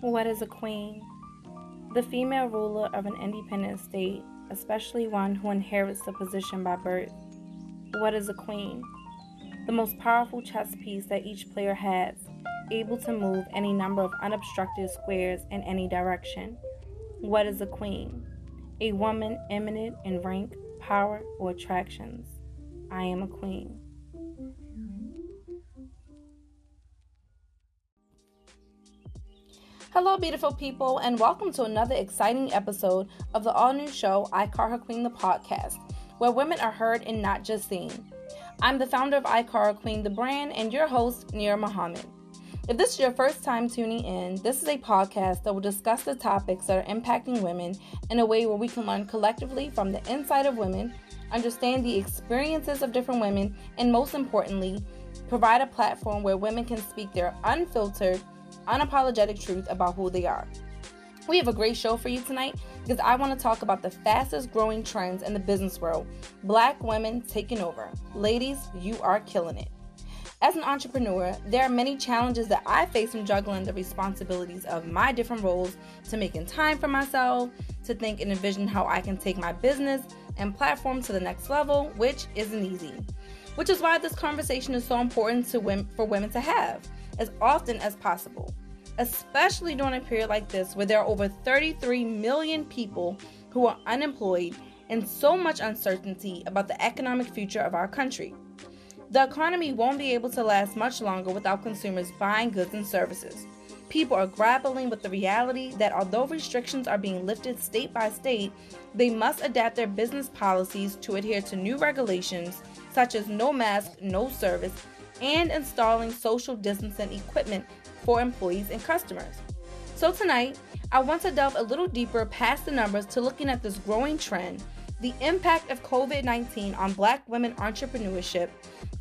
What is a queen? The female ruler of an independent state, especially one who inherits the position by birth. What is a queen? The most powerful chess piece that each player has, able to move any number of unobstructed squares in any direction. What is a queen? A woman eminent in rank, power, or attractions. I am a queen. Hello, beautiful people, and welcome to another exciting episode of the all new show, I Call Her Queen, the podcast, where women are heard and not just seen. I'm the founder of I Her Queen, the brand, and your host, Nira Muhammad. If this is your first time tuning in, this is a podcast that will discuss the topics that are impacting women in a way where we can learn collectively from the inside of women, understand the experiences of different women, and most importantly, provide a platform where women can speak their unfiltered, unapologetic truth about who they are. We have a great show for you tonight because I want to talk about the fastest growing trends in the business world black women taking over. Ladies, you are killing it. As an entrepreneur, there are many challenges that I face from juggling the responsibilities of my different roles to making time for myself, to think and envision how I can take my business and platform to the next level, which isn't easy. Which is why this conversation is so important to women, for women to have as often as possible, especially during a period like this where there are over 33 million people who are unemployed and so much uncertainty about the economic future of our country. The economy won't be able to last much longer without consumers buying goods and services. People are grappling with the reality that although restrictions are being lifted state by state, they must adapt their business policies to adhere to new regulations such as no mask, no service, and installing social distancing equipment for employees and customers. So, tonight, I want to delve a little deeper past the numbers to looking at this growing trend, the impact of COVID 19 on Black women entrepreneurship,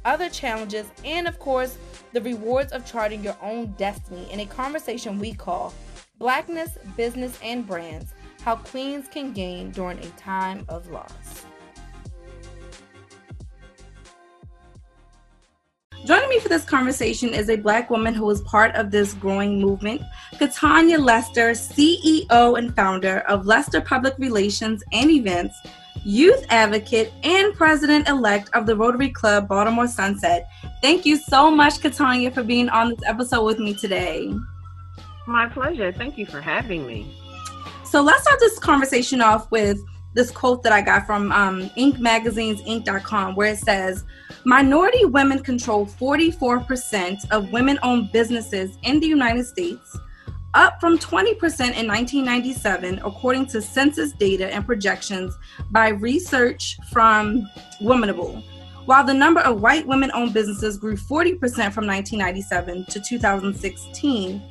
other challenges, and of course, the rewards of charting your own destiny in a conversation we call Blackness, Business, and Brands How Queens Can Gain During a Time of Loss. Joining me for this conversation is a Black woman who is part of this growing movement, Catonya Lester, CEO and founder of Lester Public Relations and Events, youth advocate, and president elect of the Rotary Club Baltimore Sunset. Thank you so much, Catonya, for being on this episode with me today. My pleasure. Thank you for having me. So let's start this conversation off with this quote that I got from um, Inc. Magazine's Inc.com, where it says, Minority women control 44% of women owned businesses in the United States, up from 20% in 1997, according to census data and projections by research from Womenable. While the number of white women owned businesses grew 40% from 1997 to 2016,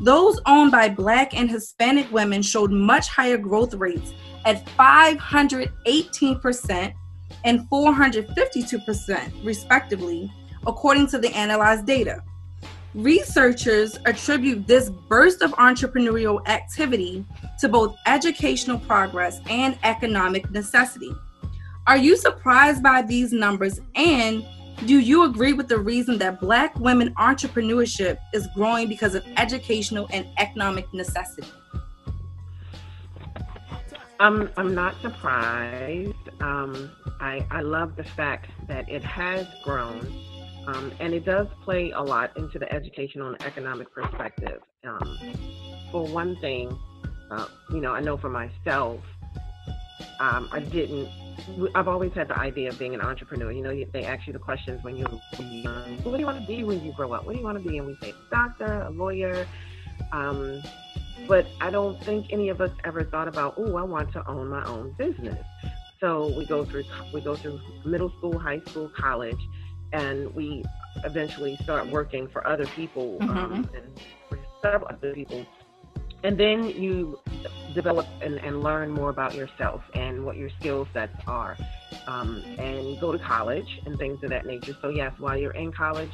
those owned by Black and Hispanic women showed much higher growth rates at 518% and 452%, respectively, according to the analyzed data. Researchers attribute this burst of entrepreneurial activity to both educational progress and economic necessity. Are you surprised by these numbers? And do you agree with the reason that Black women entrepreneurship is growing because of educational and economic necessity? I'm I'm not surprised. Um, I I love the fact that it has grown, um, and it does play a lot into the educational and economic perspective. Um, for one thing, uh, you know, I know for myself, um, I didn't. I've always had the idea of being an entrepreneur. You know, they ask you the questions when you're young. What do you want to be when you grow up? What do you want to be? And we say, doctor, a lawyer. Um, but I don't think any of us ever thought about, oh, I want to own my own business. So we go through we go through middle school, high school, college, and we eventually start working for other people um, mm-hmm. um, and for several other people. And then you develop and, and, learn more about yourself and what your skill sets are, um, and go to college and things of that nature. So yes, while you're in college,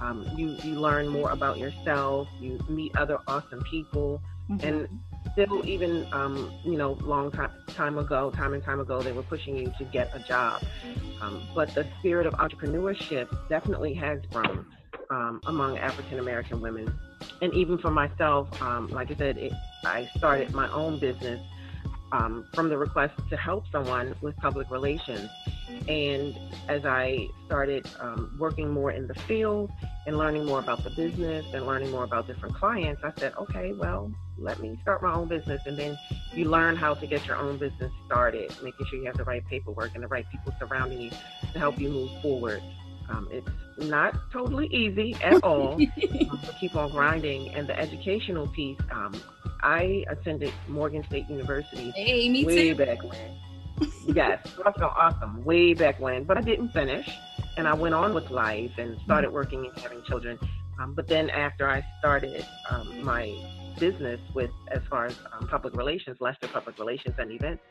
um, you you learn more about yourself. You meet other awesome people, Mm-hmm. And still, even um, you know, long time time ago, time and time ago, they were pushing you to get a job. Um, but the spirit of entrepreneurship definitely has grown. um, among African American women. And even for myself, um, like I said, it, I started my own business um, from the request to help someone with public relations. And as I started um, working more in the field and learning more about the business and learning more about different clients, I said, okay, well, let me start my own business. And then you learn how to get your own business started, making sure you have the right paperwork and the right people surrounding you to help you move forward. Um, it's not totally easy at all. um, keep on grinding. And the educational piece, um, I attended Morgan State University hey, me way too. back when. yes, awesome, awesome, way back when. But I didn't finish, and I went on with life and started working and having children. Um, but then after I started um, my business with as far as um, public relations, Lester Public Relations and Events,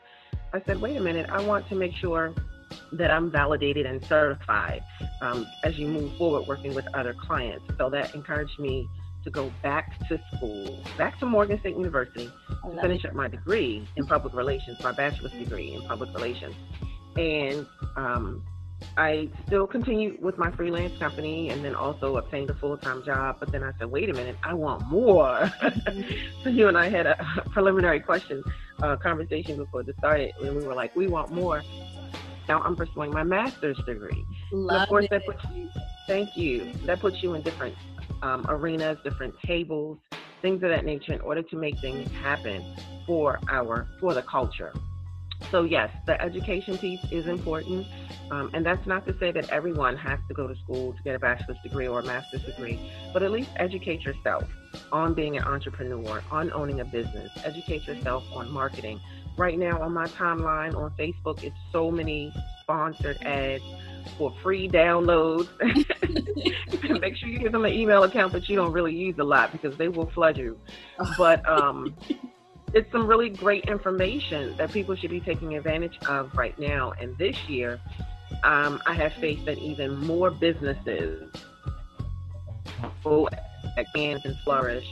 I said, wait a minute, I want to make sure that I'm validated and certified um, as you move forward working with other clients. So that encouraged me to go back to school, back to Morgan State University to finish up my degree in public relations, my bachelor's degree in public relations. And um, I still continued with my freelance company and then also obtained a full time job. But then I said, wait a minute, I want more. so you and I had a preliminary question uh, conversation before this started, and we were like, we want more. Now I'm pursuing my master's degree. Love of course, it. that puts you. Thank you. That puts you in different um, arenas, different tables, things of that nature, in order to make things happen for our for the culture. So yes, the education piece is important, um, and that's not to say that everyone has to go to school to get a bachelor's degree or a master's degree, but at least educate yourself on being an entrepreneur, on owning a business, educate yourself on marketing. Right now on my timeline on Facebook, it's so many sponsored ads for free downloads. Make sure you give them an email account that you don't really use a lot because they will flood you. But um, it's some really great information that people should be taking advantage of right now. And this year, um, I have faith that even more businesses will expand and flourish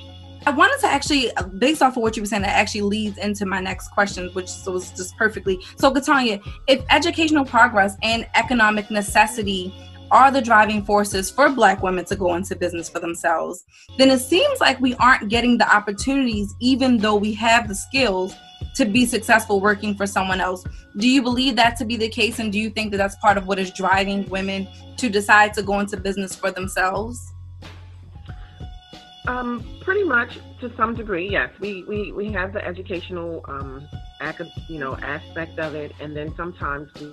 I wanted to actually, based off of what you were saying, that actually leads into my next question, which was just perfectly. So, Catonya, if educational progress and economic necessity are the driving forces for Black women to go into business for themselves, then it seems like we aren't getting the opportunities, even though we have the skills to be successful working for someone else. Do you believe that to be the case? And do you think that that's part of what is driving women to decide to go into business for themselves? Um, pretty much to some degree, yes. We we, we have the educational um, you know aspect of it, and then sometimes we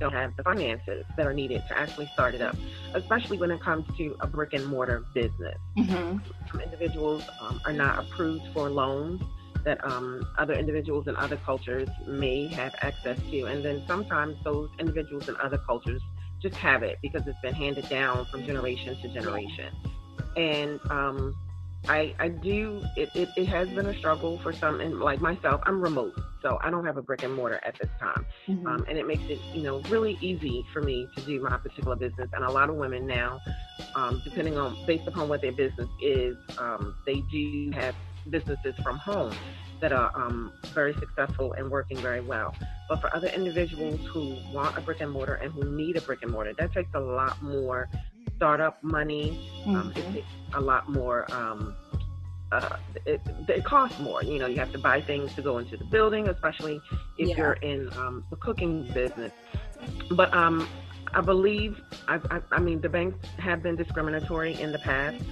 don't have the finances that are needed to actually start it up, especially when it comes to a brick and mortar business. Mm-hmm. Some individuals um, are not approved for loans that um, other individuals in other cultures may have access to, and then sometimes those individuals in other cultures just have it because it's been handed down from generation to generation and um, I, I do it, it, it, has been a struggle for some and like myself i'm remote so i don't have a brick and mortar at this time mm-hmm. um, and it makes it you know really easy for me to do my particular business and a lot of women now um, depending on based upon what their business is um, they do have businesses from home that are um, very successful and working very well. But for other individuals who want a brick and mortar and who need a brick and mortar, that takes a lot more startup money. Mm-hmm. Um, it mm-hmm. takes a lot more. Um, uh, it, it, costs more. You know, you have to buy things to go into the building, especially if yeah. you're in um, the cooking business. But um, I believe, I, I, I, mean, the banks have been discriminatory in the past,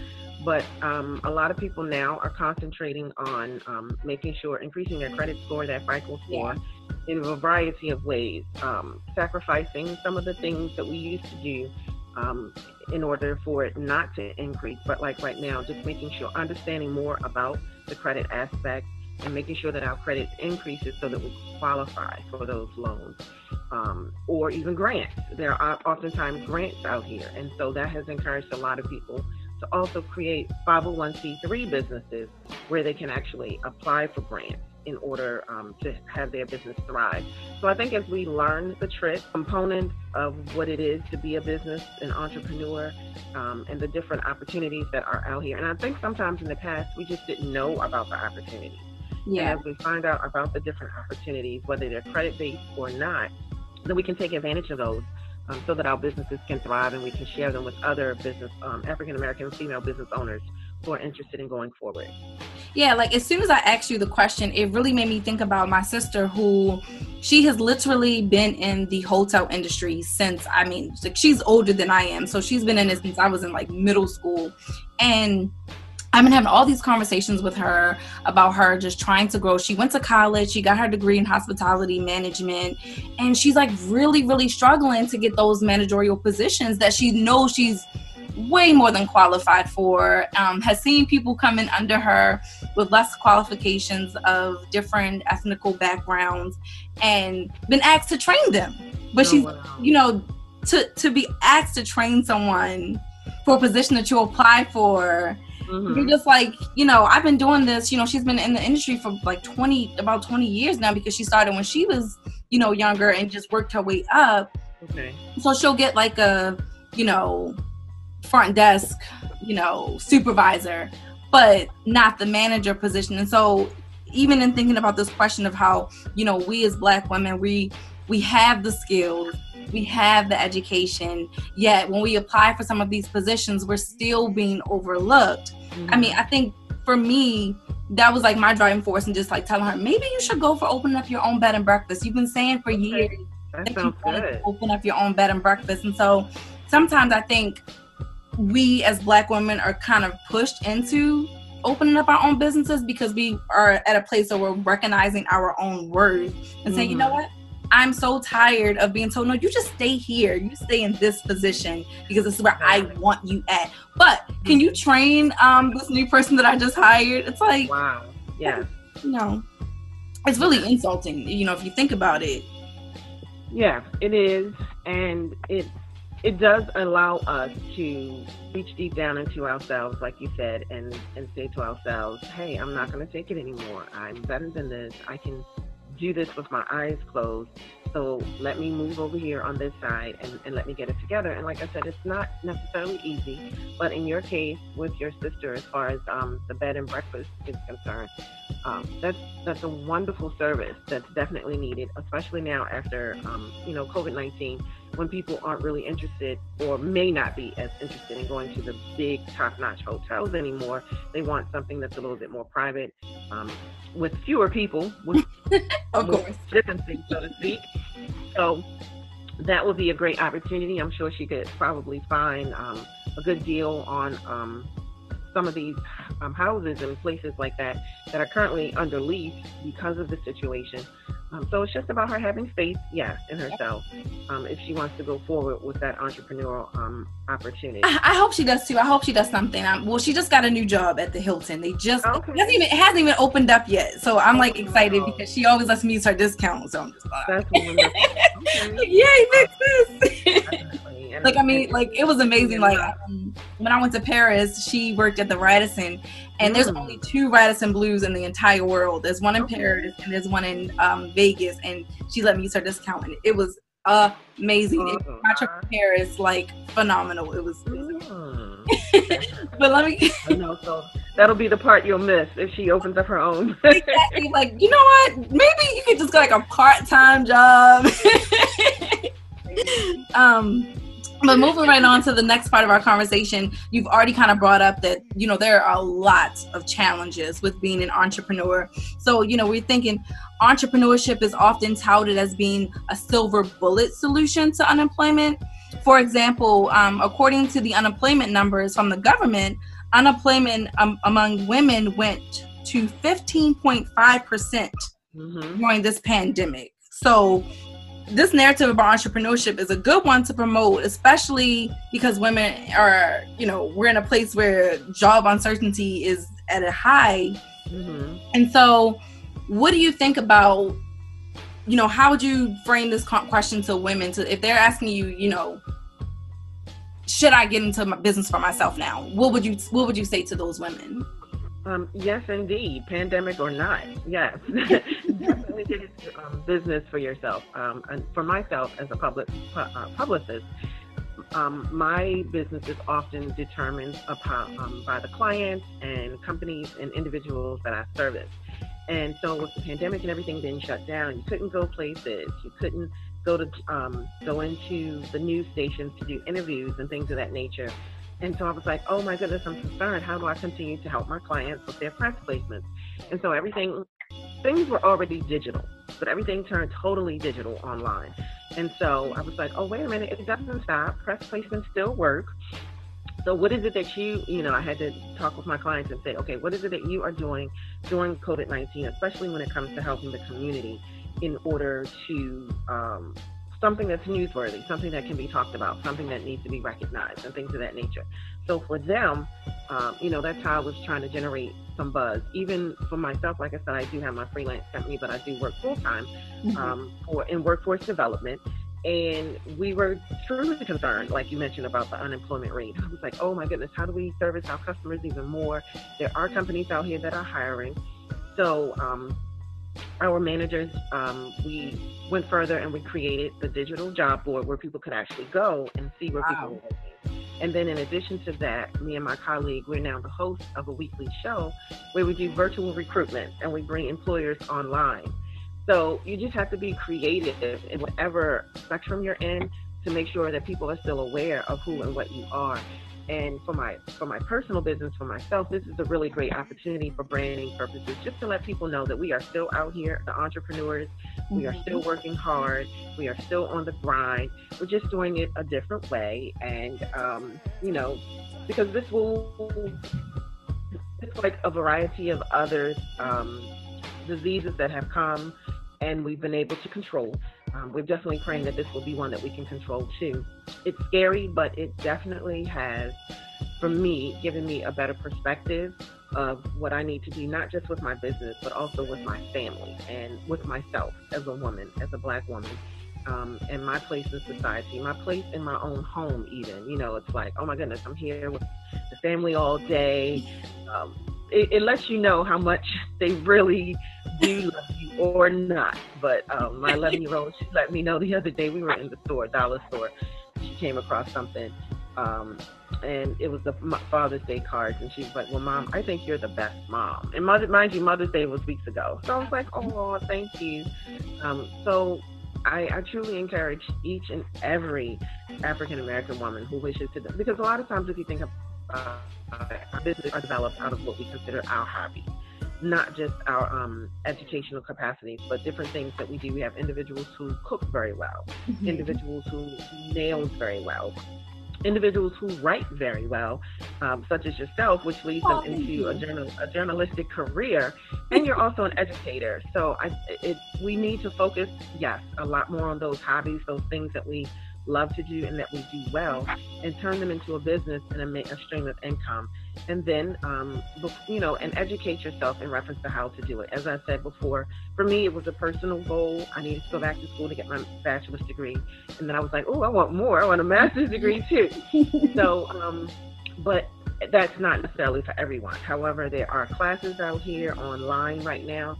but um, a lot of people now are concentrating on um, making sure, increasing their credit score, their FICO score, yeah. in a variety of ways, um, sacrificing some of the things that we used to do um, in order for it not to increase. But like right now, just making sure, understanding more about the credit aspect and making sure that our credit increases so that we qualify for those loans um, or even grants. There are oftentimes grants out here. And so that has encouraged a lot of people to also create 501c3 businesses where they can actually apply for grants in order um, to have their business thrive. So I think as we learn the trick, components of what it is to be a business, an entrepreneur, um, and the different opportunities that are out here. And I think sometimes in the past we just didn't know about the opportunities. Yeah. And as we find out about the different opportunities, whether they're credit based or not, then we can take advantage of those um, so that our businesses can thrive and we can share them with other business um, African American female business owners who are interested in going forward. Yeah, like as soon as I asked you the question, it really made me think about my sister who she has literally been in the hotel industry since I mean, like she's older than I am. So she's been in it since I was in like middle school. And I've been having all these conversations with her about her just trying to grow. She went to college, she got her degree in hospitality management, and she's like really, really struggling to get those managerial positions that she knows she's way more than qualified for. Um, has seen people come in under her with less qualifications of different ethnical backgrounds and been asked to train them. But oh, she's, wow. you know, to, to be asked to train someone for a position that you apply for Mm-hmm. You're just like, you know, I've been doing this, you know, she's been in the industry for like 20, about 20 years now because she started when she was, you know, younger and just worked her way up. Okay. So she'll get like a, you know, front desk, you know, supervisor, but not the manager position. And so even in thinking about this question of how, you know, we as black women, we we have the skills, we have the education, yet when we apply for some of these positions, we're still being overlooked. Mm-hmm. I mean, I think for me, that was like my driving force and just like telling her, maybe you should go for opening up your own bed and breakfast. You've been saying for years that, that you want to open up your own bed and breakfast. And so sometimes I think we as black women are kind of pushed into opening up our own businesses because we are at a place where we're recognizing our own worth and saying, mm-hmm. you know what? I'm so tired of being told, no, you just stay here. You stay in this position because this is where I want you at. But can you train um, this new person that I just hired? It's like, wow. Yeah. You know, it's really insulting, you know, if you think about it. Yeah, it is. And it it does allow us to reach deep down into ourselves, like you said, and, and say to ourselves, hey, I'm not going to take it anymore. I'm better than this. I can do this with my eyes closed. So let me move over here on this side and, and let me get it together. And like I said, it's not necessarily easy, but in your case with your sister, as far as um, the bed and breakfast is concerned, um, that's that's a wonderful service that's definitely needed, especially now after um, you know COVID nineteen, when people aren't really interested or may not be as interested in going to the big top notch hotels anymore. They want something that's a little bit more private, um, with fewer people, with, of course, distancing, so to speak. So that would be a great opportunity. I'm sure she could probably find um, a good deal on um, some of these um, houses and places like that that are currently under lease because of the situation. Um, so it's just about her having faith, yes, in herself um, if she wants to go forward with that entrepreneurial um, opportunity. I, I, hope she does too. I hope she does something. Um, well, she just got a new job at the Hilton. They just okay. it, hasn't even, it hasn't even opened up yet. So I'm like excited wow. because she always lets me use her discount. So I'm just like, That's wonderful. okay. Yay, this. Like I mean, like it was amazing. Like um, when I went to Paris, she worked at the Radisson, and mm. there's only two Radisson Blus in the entire world. There's one in okay. Paris and there's one in um, Vegas, and she let me use her discount, and it was amazing. Uh-huh. It, my trip to Paris, like phenomenal. It was. Mm. but let me. I know, so that'll be the part you'll miss if she opens up her own. exactly. Like you know what? Maybe you could just go like a part time job. um but moving right on to the next part of our conversation, you've already kind of brought up that, you know, there are a lot of challenges with being an entrepreneur. So, you know, we're thinking entrepreneurship is often touted as being a silver bullet solution to unemployment. For example, um, according to the unemployment numbers from the government, unemployment um, among women went to 15.5% mm-hmm. during this pandemic. So this narrative about entrepreneurship is a good one to promote, especially because women are, you know, we're in a place where job uncertainty is at a high. Mm-hmm. And so, what do you think about, you know, how would you frame this question to women? To if they're asking you, you know, should I get into my business for myself now? What would you What would you say to those women? Um, yes, indeed, pandemic or not, yes, um, business for yourself. Um, and for myself, as a public uh, publicist, um, my business is often determined upon, um, by the clients and companies and individuals that I service. And so, with the pandemic and everything being shut down, you couldn't go places, you couldn't go to um, go into the news stations to do interviews and things of that nature. And so I was like, oh my goodness, I'm concerned. How do I continue to help my clients with their press placements? And so everything, things were already digital, but everything turned totally digital online. And so I was like, oh, wait a minute, it doesn't stop. Press placements still work. So what is it that you, you know, I had to talk with my clients and say, okay, what is it that you are doing during COVID-19, especially when it comes to helping the community in order to um, something that's newsworthy, something that can be talked about, something that needs to be recognized, and things of that nature. So for them, um, you know, that's how I was trying to generate some buzz. Even for myself, like I said, I do have my freelance company, but I do work full time mm-hmm. um, for in workforce development. And we were truly concerned, like you mentioned, about the unemployment rate. I was like, oh my goodness, how do we service our customers even more? There are companies out here that are hiring. So um, our managers, um, we went further and we created the digital job board where people could actually go and see where wow. people were working. And then in addition to that, me and my colleague, we're now the host of a weekly show where we do virtual recruitment and we bring employers online. So you just have to be creative in whatever spectrum you're in to make sure that people are still aware of who and what you are and for my for my personal business for myself this is a really great opportunity for branding purposes just to let people know that we are still out here the entrepreneurs. We are still mm-hmm. working hard. We are still on the grind. We're just doing it a different way. And um, you know because this will it's like a variety of other um, diseases that have come and we've been able to control um, we're definitely praying that this will be one that we can control too. It's scary, but it definitely has, for me, given me a better perspective of what I need to do, not just with my business, but also with my family and with myself as a woman, as a black woman. Um, and my place in society, my place in my own home, even. You know, it's like, oh my goodness, I'm here with the family all day. Um, it, it lets you know how much they really do love you or not. But um, my 11 year old, she let me know the other day we were in the store, dollar store. She came across something, um, and it was the Father's Day cards, and she was like, "Well, mom, I think you're the best mom." And mother, mind you, Mother's Day was weeks ago, so I was like, "Oh, thank you." Um, so I, I, truly encourage each and every African American woman who wishes to, because a lot of times if you think of uh, our business are developed out of what we consider our hobby not just our um, educational capacities, but different things that we do. We have individuals who cook very well, mm-hmm. individuals who nails very well, individuals who write very well, um, such as yourself, which leads oh, them into a, journal, a journalistic career. And you're also an educator. So I, it, we need to focus, yes, a lot more on those hobbies, those things that we love to do and that we do well and turn them into a business and a, a stream of income. And then um, you know and educate yourself in reference to how to do it. As i said before for me it was a personal goal. I needed to go back to school to get my bachelor's degree. And then i was like oh i want more. I want a master's degree too. So um, but that's not necessarily for everyone. However there are classes out here online right now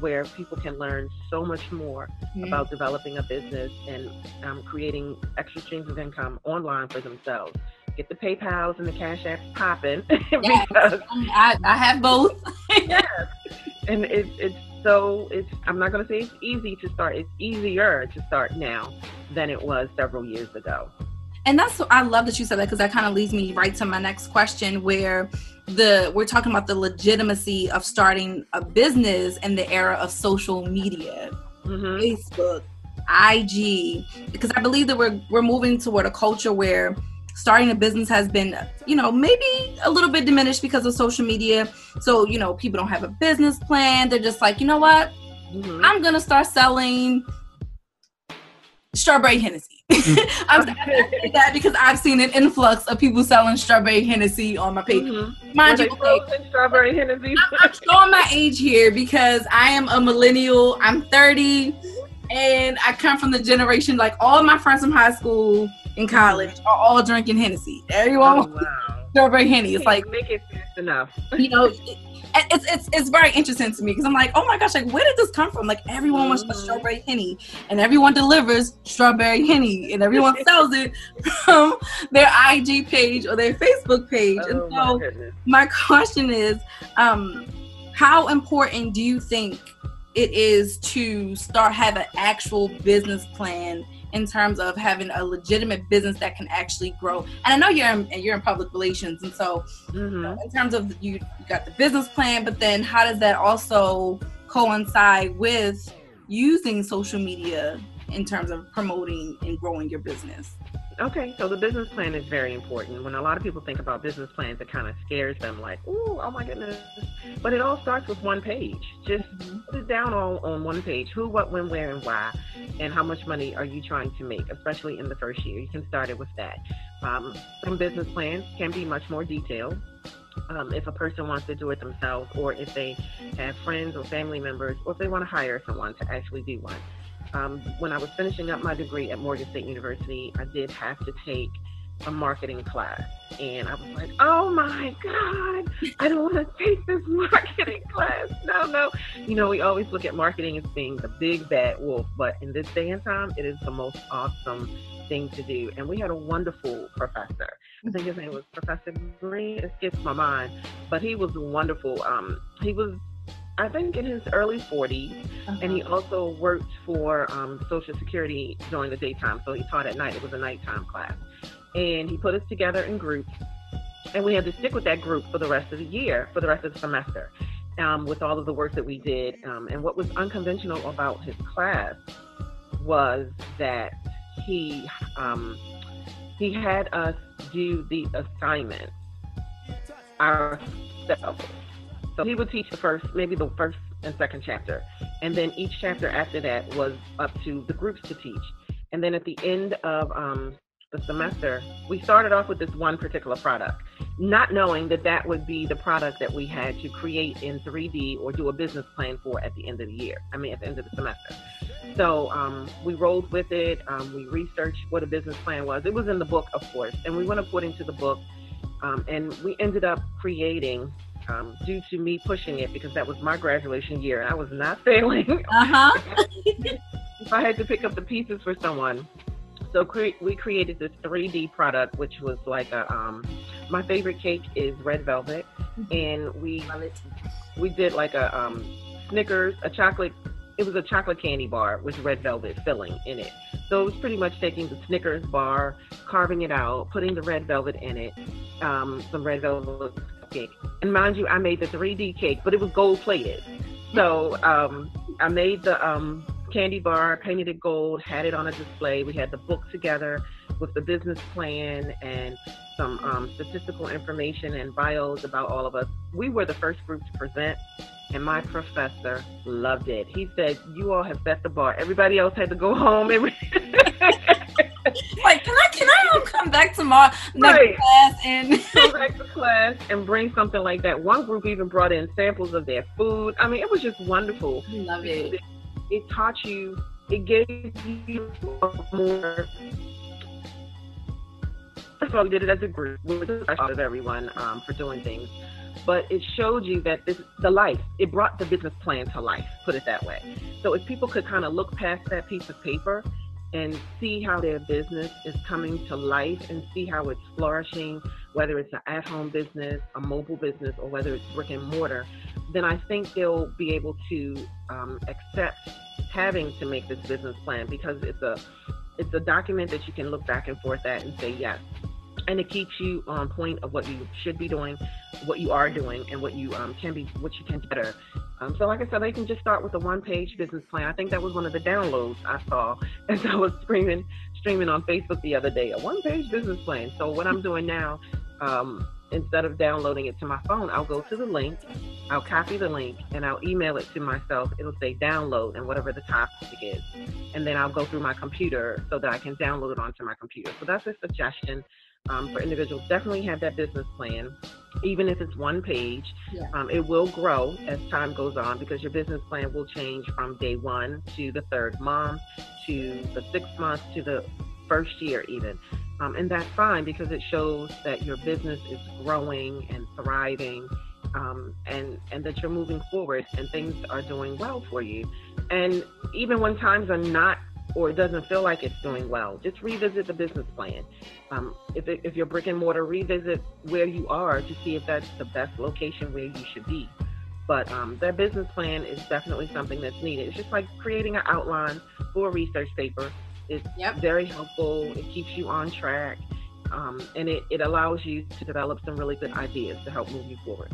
where people can learn so much more mm-hmm. about developing a business and um, creating extra streams of income online for themselves. Get the PayPal's and the Cash Apps popping yes. because I, I have both. yes, and it's it's so it's I'm not going to say it's easy to start. It's easier to start now than it was several years ago and that's i love that you said that because that kind of leads me right to my next question where the we're talking about the legitimacy of starting a business in the era of social media mm-hmm. facebook ig because i believe that we're we're moving toward a culture where starting a business has been you know maybe a little bit diminished because of social media so you know people don't have a business plan they're just like you know what mm-hmm. i'm gonna start selling strawberry Hennessy. I'm saying that because I've seen an influx of people selling strawberry Hennessy on my page. Mm-hmm. Mind you, okay, strawberry Hennessy. I'm, I'm showing my age here because I am a millennial. I'm 30, and I come from the generation like all my friends from high school and college are all drinking Hennessy. Everyone, oh, wow. strawberry Hennessy. It's like make it enough. you know. it's it's it's very interesting to me because I'm like, oh my gosh, like where did this come from? Like everyone wants mm-hmm. a strawberry henny, and everyone delivers strawberry henny, and everyone sells it from their IG page or their Facebook page. Oh, and so my, my question is, um, how important do you think it is to start have an actual business plan in terms of having a legitimate business that can actually grow. And I know you're in, you're in public relations, and so mm-hmm. in terms of you, you got the business plan, but then how does that also coincide with using social media in terms of promoting and growing your business? Okay, so the business plan is very important. When a lot of people think about business plans, it kind of scares them like, oh, oh my goodness. But it all starts with one page. Just mm-hmm. put it down all on one page who, what, when, where, and why, and how much money are you trying to make, especially in the first year. You can start it with that. Um, some business plans can be much more detailed. Um, if a person wants to do it themselves, or if they have friends or family members, or if they want to hire someone to actually do one um, when I was finishing up my degree at Morgan State University, I did have to take a marketing class. And I was like, oh my God, I don't want to take this marketing class. No, no. You know, we always look at marketing as being the big bad wolf, but in this day and time, it is the most awesome thing to do. And we had a wonderful professor. I think his name was Professor Green. It skips my mind, but he was wonderful. Um, he was I think in his early 40s, uh-huh. and he uh-huh. also worked for um, Social Security during the daytime. So he taught at night. It was a nighttime class, and he put us together in groups, and we had to stick with that group for the rest of the year, for the rest of the semester, um, with all of the work that we did. Um, and what was unconventional about his class was that he um, he had us do the assignment ourselves so he would teach the first, maybe the first and second chapter. And then each chapter after that was up to the groups to teach. And then at the end of um, the semester, we started off with this one particular product, not knowing that that would be the product that we had to create in 3D or do a business plan for at the end of the year. I mean, at the end of the semester. So um, we rolled with it. Um, we researched what a business plan was. It was in the book, of course, and we went according to the book. Um, and we ended up creating um, due to me pushing it because that was my graduation year. I was not failing. Uh huh. if I had to pick up the pieces for someone, so cre- we created this 3D product, which was like a. Um, my favorite cake is red velvet, mm-hmm. and we we did like a um, Snickers, a chocolate. It was a chocolate candy bar with red velvet filling in it. So it was pretty much taking the Snickers bar, carving it out, putting the red velvet in it, um, some red velvet cake. And mind you, I made the 3D cake, but it was gold plated. So um, I made the um, candy bar, painted it gold, had it on a display. We had the book together with the business plan and some um, statistical information and bios about all of us. We were the first group to present, and my professor loved it. He said, "You all have set the bar. Everybody else had to go home." like, can I can I come back tomorrow right. class and go back to class and bring something like that? One group even brought in samples of their food. I mean, it was just wonderful. Love it. It, it taught you. It gave you more. First of all, we did it as a group. We were proud of everyone um, for doing things but it showed you that this the life it brought the business plan to life put it that way so if people could kind of look past that piece of paper and see how their business is coming to life and see how it's flourishing, whether it's an at home business, a mobile business, or whether it's brick and mortar, then I think they'll be able to um, accept having to make this business plan because it's a it's a document that you can look back and forth at and say yes and it keeps you on point of what you should be doing, what you are doing, and what you um, can be, what you can better. Um, so, like I said, they can just start with a one-page business plan. I think that was one of the downloads I saw as I was streaming streaming on Facebook the other day. A one-page business plan. So, what I'm doing now, um, instead of downloading it to my phone, I'll go to the link, I'll copy the link, and I'll email it to myself. It'll say download and whatever the topic is, and then I'll go through my computer so that I can download it onto my computer. So that's a suggestion um, for individuals. Definitely have that business plan, even if it's one page. Yeah. Um, it will grow as time goes on because your business plan will change from day one to the third month to the sixth month to the first year, even. Um, and that's fine because it shows that your business is growing and thriving. Um, and and that you're moving forward and things are doing well for you. And even when times are not or it doesn't feel like it's doing well, just revisit the business plan. Um, if, it, if you're brick and mortar, revisit where you are to see if that's the best location where you should be. But um, their business plan is definitely something that's needed. It's just like creating an outline for a research paper. It's yep. very helpful. It keeps you on track. Um, and it, it allows you to develop some really good ideas to help move you forward.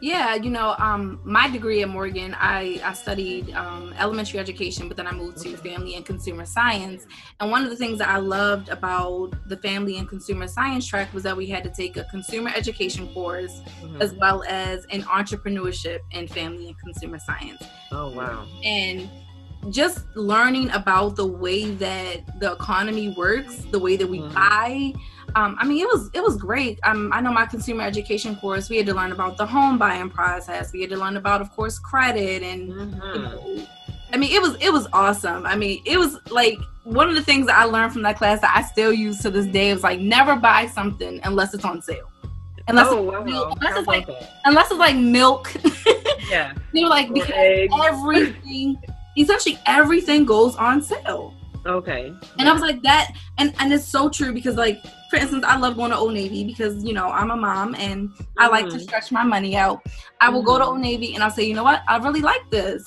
Yeah, you know, um, my degree at Morgan, I, I studied um, elementary education, but then I moved to family and consumer science. And one of the things that I loved about the family and consumer science track was that we had to take a consumer education course mm-hmm. as well as an entrepreneurship in family and consumer science. Oh, wow. And just learning about the way that the economy works, the way that we mm-hmm. buy. Um, I mean, it was it was great. Um, I know my consumer education course. We had to learn about the home buying process. We had to learn about, of course, credit and. Mm-hmm. You know, I mean, it was it was awesome. I mean, it was like one of the things that I learned from that class that I still use to this day is like never buy something unless it's on sale. Unless, oh, it's, wow. unless it's like unless it's like milk. yeah. They were like because everything essentially everything goes on sale. Okay. And I was like that, and and it's so true because like for instance, I love going to Old Navy because you know I'm a mom and I mm-hmm. like to mm-hmm. stretch my money out. I will mm-hmm. go to Old Navy and I'll say, you know what, I really like this.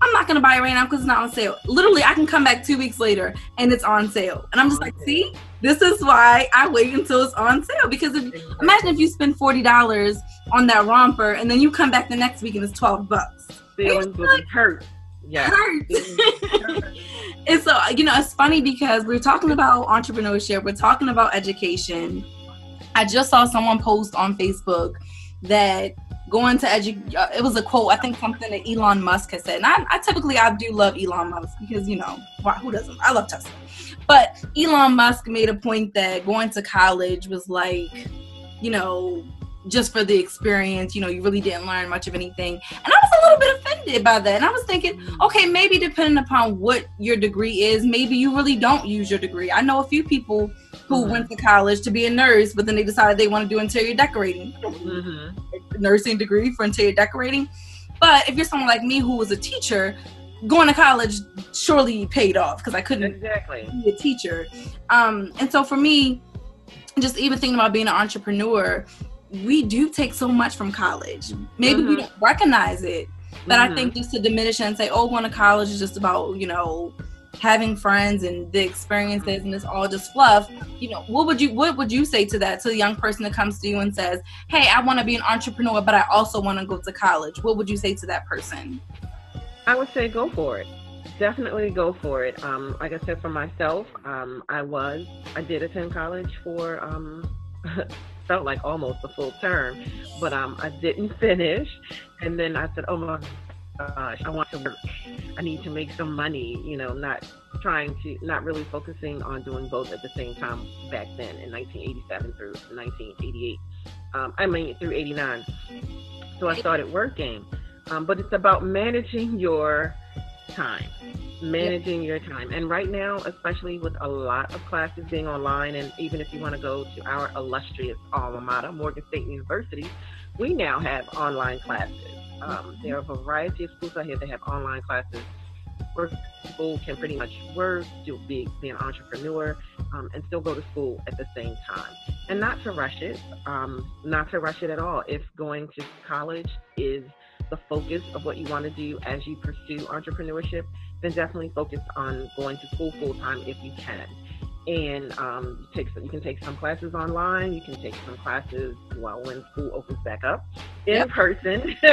I'm not gonna buy it right now because it's not on sale. Literally, I can come back two weeks later and it's on sale, and I'm just like, see, this is why I wait until it's on sale. Because if imagine if you spend forty dollars on that romper and then you come back the next week and it's twelve bucks feelings will be hurt. Yeah. and so, you know, it's funny because we're talking about entrepreneurship, we're talking about education. I just saw someone post on Facebook that going to edu uh, it was a quote i think something that elon musk has said. And I, I, typically i do love elon musk because you know who doesn't? I love tesla. But elon musk made a point that going to college was like you know just for the experience, you know, you really didn't learn much of anything. And I was a little bit offended by that. And I was thinking, okay, maybe depending upon what your degree is, maybe you really don't use your degree. I know a few people who mm-hmm. went to college to be a nurse, but then they decided they want to do interior decorating. Mm-hmm. Nursing degree for interior decorating. But if you're someone like me who was a teacher, going to college surely paid off because I couldn't exactly be a teacher. Um, and so for me, just even thinking about being an entrepreneur, we do take so much from college. Maybe mm-hmm. we don't recognize it, but mm-hmm. I think just to diminish it and say, "Oh, going to college is just about you know having friends and the experiences and it's all just fluff." You know, what would you what would you say to that to the young person that comes to you and says, "Hey, I want to be an entrepreneur, but I also want to go to college." What would you say to that person? I would say go for it. Definitely go for it. Um, like I said, for myself, um, I was I did attend college for um, felt like almost a full term, but um, I didn't finish. And then I said, oh my gosh, I want to work. I need to make some money, you know, not trying to, not really focusing on doing both at the same time back then in 1987 through 1988. Um, I mean, through 89. So I started working. Um, but it's about managing your time managing your time. And right now, especially with a lot of classes being online, and even if you want to go to our illustrious alma mater, Morgan State University, we now have online classes. Um, there are a variety of schools out here that have online classes where people can pretty much work, do be, be an entrepreneur, um, and still go to school at the same time. And not to rush it, um, not to rush it at all. If going to college is the focus of what you want to do as you pursue entrepreneurship, then definitely focus on going to school full time if you can. And um, you, take some, you can take some classes online. You can take some classes well when school opens back up in yep. person.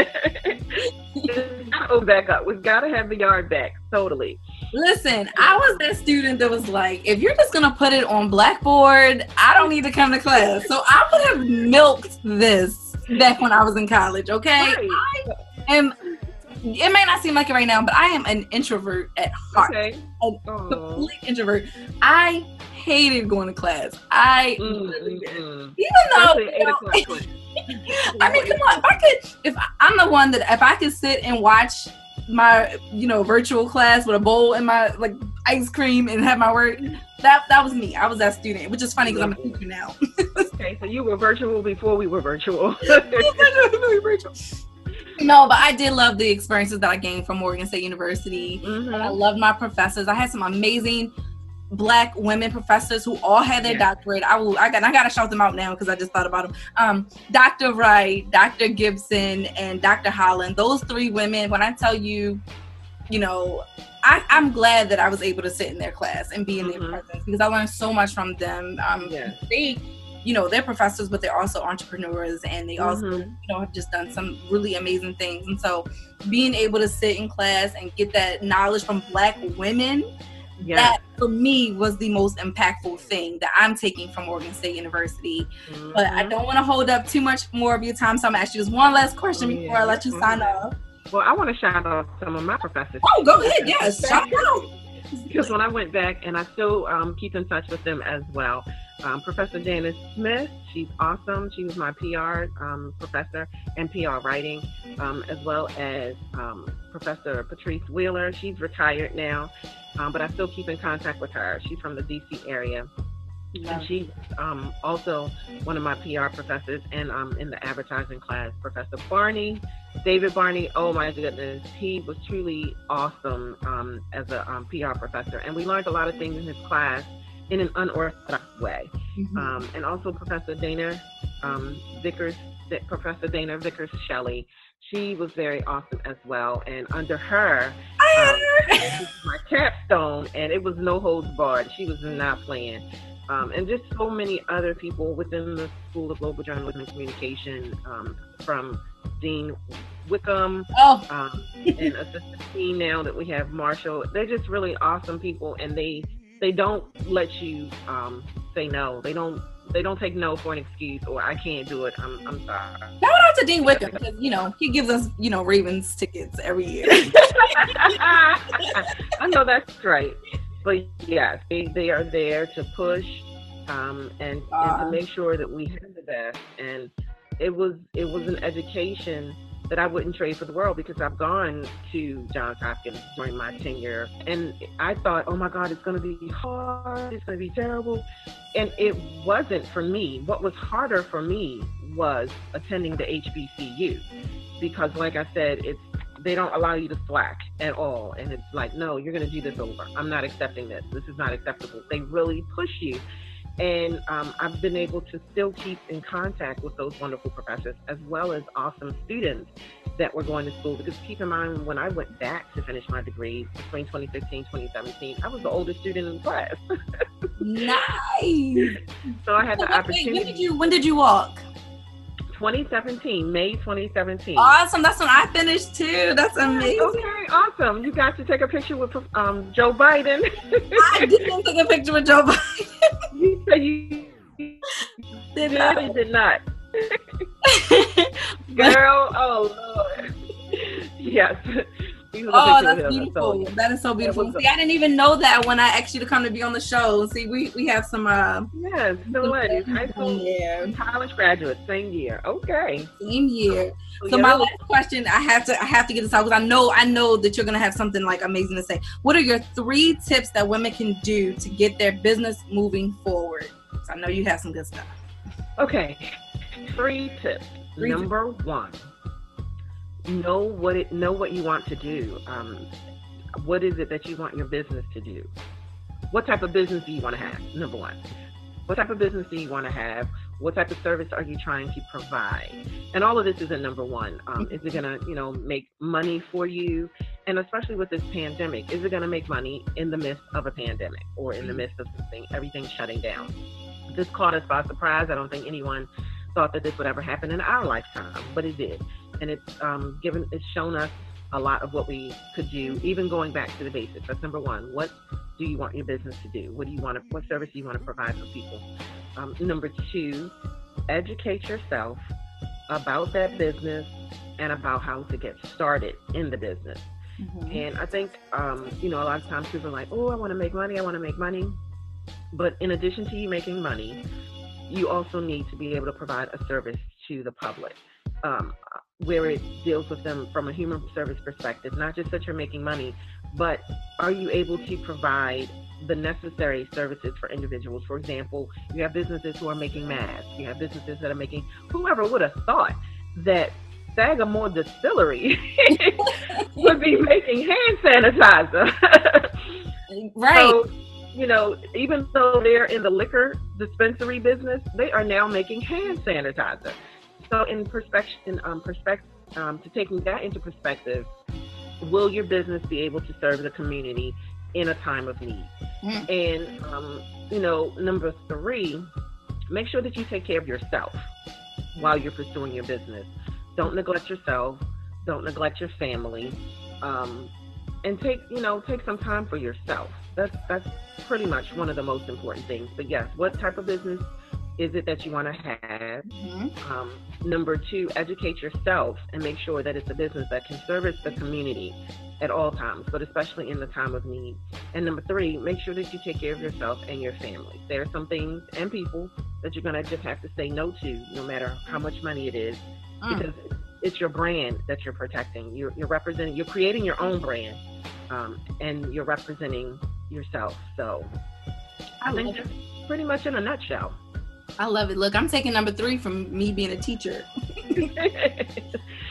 open back up. We've got to have the yard back. Totally. Listen, I was that student that was like, if you're just gonna put it on Blackboard, I don't need to come to class. So I would have milked this back when I was in college. Okay, right. I am it may not seem like it right now, but I am an introvert at heart. Okay. A complete introvert. I hated going to class. I mm, mm, even though you know, I mean, come on, if I could, if I'm the one that if I could sit and watch my you know virtual class with a bowl and my like ice cream and have my work that that was me i was that student which is funny because i'm a teacher now okay so you were virtual before we were virtual no, but I did love the experiences that I gained from Morgan State University. Mm-hmm. I loved my professors. I had some amazing black women professors who all had their yeah. doctorate. I will I got I gotta shout them out now because I just thought about them. Um, Dr. Wright, Dr. Gibson, and Dr. Holland. Those three women, when I tell you, you know, I, am glad that I was able to sit in their class and be in mm-hmm. their presence because I learned so much from them. Um, yeah. they you know they're professors but they're also entrepreneurs and they also mm-hmm. you know have just done some really amazing things and so being able to sit in class and get that knowledge from black women yeah. that for me was the most impactful thing that I'm taking from Morgan State University. Mm-hmm. But I mm-hmm. don't want to hold up too much more of your time, so I'm gonna ask you just one last question oh, before yeah. I let you sign mm-hmm. off. Well, I want to shout out some of my professors. Oh, go ahead. Yes, shout out. Because when I went back, and I still um, keep in touch with them as well. Um, professor Janice Smith, she's awesome. She was my PR um, professor and PR writing, um, as well as um, Professor Patrice Wheeler. She's retired now, um, but I still keep in contact with her. She's from the DC area. Yeah. And she's um, also one of my PR professors and um, in the advertising class, Professor Barney, David Barney. Oh my goodness, he was truly awesome um, as a um, PR professor. And we learned a lot of things in his class in an unorthodox way. Mm-hmm. Um, and also Professor Dana um, Vickers, Professor Dana Vickers Shelley. She was very awesome as well. And under her, um, my capstone, and it was no holds barred. She was not playing. Um, and just so many other people within the School of Global Journalism and Communication, um, from Dean Wickham, oh. um, and Assistant Dean now that we have Marshall. They're just really awesome people, and they they don't let you um, say no. They don't they don't take no for an excuse or I can't do it. I'm I'm sorry. Shout out to Dean Wickham because you know he gives us you know Ravens tickets every year. I know that's right, but yes, they they are there to push um, and, uh, and to make sure that we have the best. And it was it was an education that I wouldn't trade for the world because I've gone to Johns Hopkins during my tenure and I thought, oh my God, it's going to be hard, it's going to be terrible. And it wasn't for me. What was harder for me was attending the HBCU because, like I said, it's they don't allow you to slack at all. And it's like, no, you're going to do this over. I'm not accepting this. This is not acceptable. They really push you and um, I've been able to still keep in contact with those wonderful professors as well as awesome students that were going to school. Because keep in mind, when I went back to finish my degree between 2015 2017, I was the oldest student in the class. nice. So I had the opportunity. When did you When did you walk? 2017, May 2017. Awesome. That's when I finished too. That's amazing. Okay, awesome. You got to take a picture with um, Joe Biden. I didn't take a picture with Joe Biden. you you did not. You did not. Girl, oh Lord. Yes. Oh, that's beautiful. That is so beautiful. See, I didn't even know that when I asked you to come to be on the show. See, we, we have some. Uh, yes, no ladies. High school, yeah. college graduates, same year. Okay, same year. So, so yeah. my last question, I have to I have to get this out because I know I know that you're gonna have something like amazing to say. What are your three tips that women can do to get their business moving forward? So I know you have some good stuff. Okay, three tips. Three Number tips. one know what it know what you want to do. Um, what is it that you want your business to do? What type of business do you want to have? Number one. What type of business do you want to have? What type of service are you trying to provide? And all of this is a number one. Um, is it going to, you know, make money for you? And especially with this pandemic, is it going to make money in the midst of a pandemic or in the mm-hmm. midst of something, everything shutting down? This caught us by surprise. I don't think anyone thought that this would ever happen in our lifetime, but it did and it's um, given it's shown us a lot of what we could do, even going back to the basics. That's number one. What do you want your business to do? What do you want to, what service do you want to provide for people? Um, number two, educate yourself about that business and about how to get started in the business. Mm-hmm. And I think, um, you know, a lot of times people are like, oh, I want to make money, I want to make money. But in addition to you making money, you also need to be able to provide a service to the public. Um, where it deals with them from a human service perspective, not just that you're making money, but are you able to provide the necessary services for individuals? For example, you have businesses who are making masks, you have businesses that are making, whoever would have thought that Sagamore Distillery would be making hand sanitizer. right. So, you know, even though they're in the liquor dispensary business, they are now making hand sanitizer. So, in perspective, in um, perspective, um, to taking that into perspective, will your business be able to serve the community in a time of need? Mm. And um, you know, number three, make sure that you take care of yourself while you're pursuing your business. Don't neglect yourself. Don't neglect your family. Um, and take you know take some time for yourself. That's that's pretty much one of the most important things. But yes, what type of business is it that you want to have? Mm-hmm. Um, number two, educate yourself and make sure that it's a business that can service the community at all times, but especially in the time of need. And number three, make sure that you take care of yourself and your family. There are some things and people that you're going to just have to say no to, no matter how much money it is, mm. because it's your brand that you're protecting. You're, you're representing, you're creating your own brand, um, and you're representing yourself. So I, I think that's pretty much in a nutshell. I love it. Look, I'm taking number three from me being a teacher.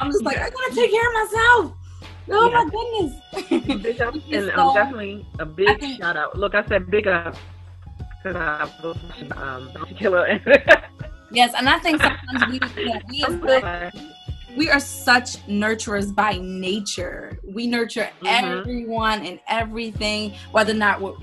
I'm just like, I gotta take care of myself. Oh yeah. my goodness. big up and so, um, definitely a big think, shout out. Look, I said big up to um, Killer. yes, and I think sometimes we, yeah, we as we are such nurturers by nature. We nurture mm-hmm. everyone and everything, whether or not we're,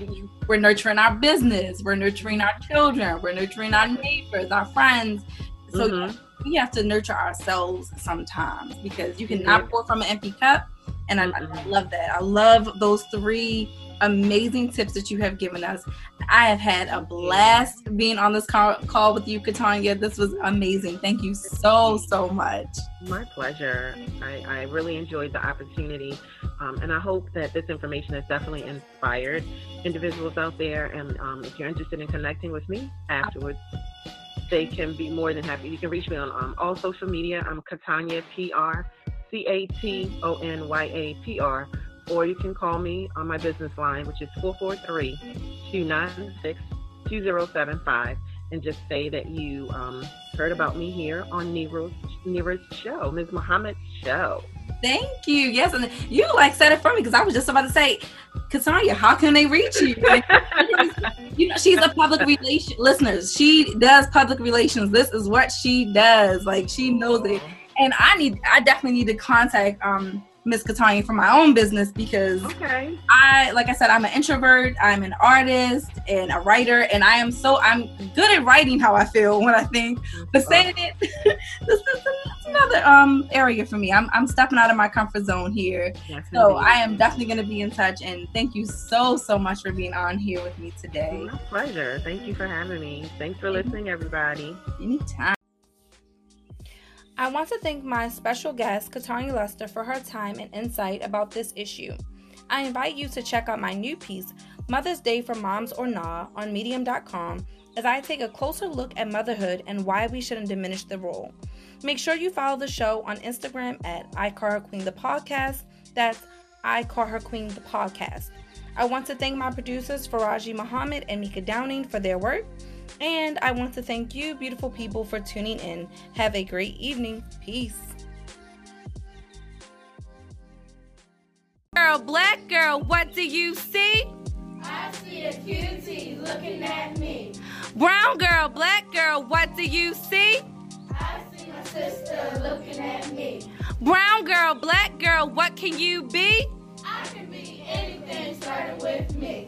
we're, nurturing our business, we're nurturing our children, we're nurturing our neighbors, our friends. So mm-hmm. we have to nurture ourselves sometimes because you cannot pour from an empty cup. And I. I love that. I love those three amazing tips that you have given us. I have had a blast being on this call, with you, Catonya. This was amazing. Thank you so, so much. My pleasure. I, I really enjoyed the opportunity. Um, and I hope that this information has definitely inspired individuals out there. And um, if you're interested in connecting with me afterwards, they can be more than happy. You can reach me on um, all social media. I'm Catonya PR, C A T O N Y A P R or you can call me on my business line, which is 443 296 2075, and just say that you um, heard about me here on Nira's, Nira's show, Ms. Muhammad's show. Thank you. Yes, and you like said it for me because I was just about to say, Catonya, how can they reach you? you know, she's a public relation listeners. She does public relations. This is what she does. Like she knows it. And I need I definitely need to contact um Miss Catonya for my own business because okay. I, like I said, I'm an introvert. I'm an artist and a writer, and I am so I'm good at writing how I feel when I think. But saying it, this is another um area for me. I'm I'm stepping out of my comfort zone here. so I am definitely going to be in touch. And thank you so so much for being on here with me today. My pleasure. Thank you for having me. Thanks for listening, everybody. Anytime. I want to thank my special guest, Catonya Lester, for her time and insight about this issue. I invite you to check out my new piece, Mother's Day for Moms or Nah, on Medium.com, as I take a closer look at motherhood and why we shouldn't diminish the role. Make sure you follow the show on Instagram at I Call Her Queen the Podcast. That's I Call Her Queen the Podcast. I want to thank my producers, Faraji Muhammad and Mika Downing, for their work. And I want to thank you, beautiful people, for tuning in. Have a great evening. Peace. Girl, black girl, what do you see? I see a cutie looking at me. Brown girl, black girl, what do you see? I see my sister looking at me. Brown girl, black girl, what can you be? I can be anything starting with me.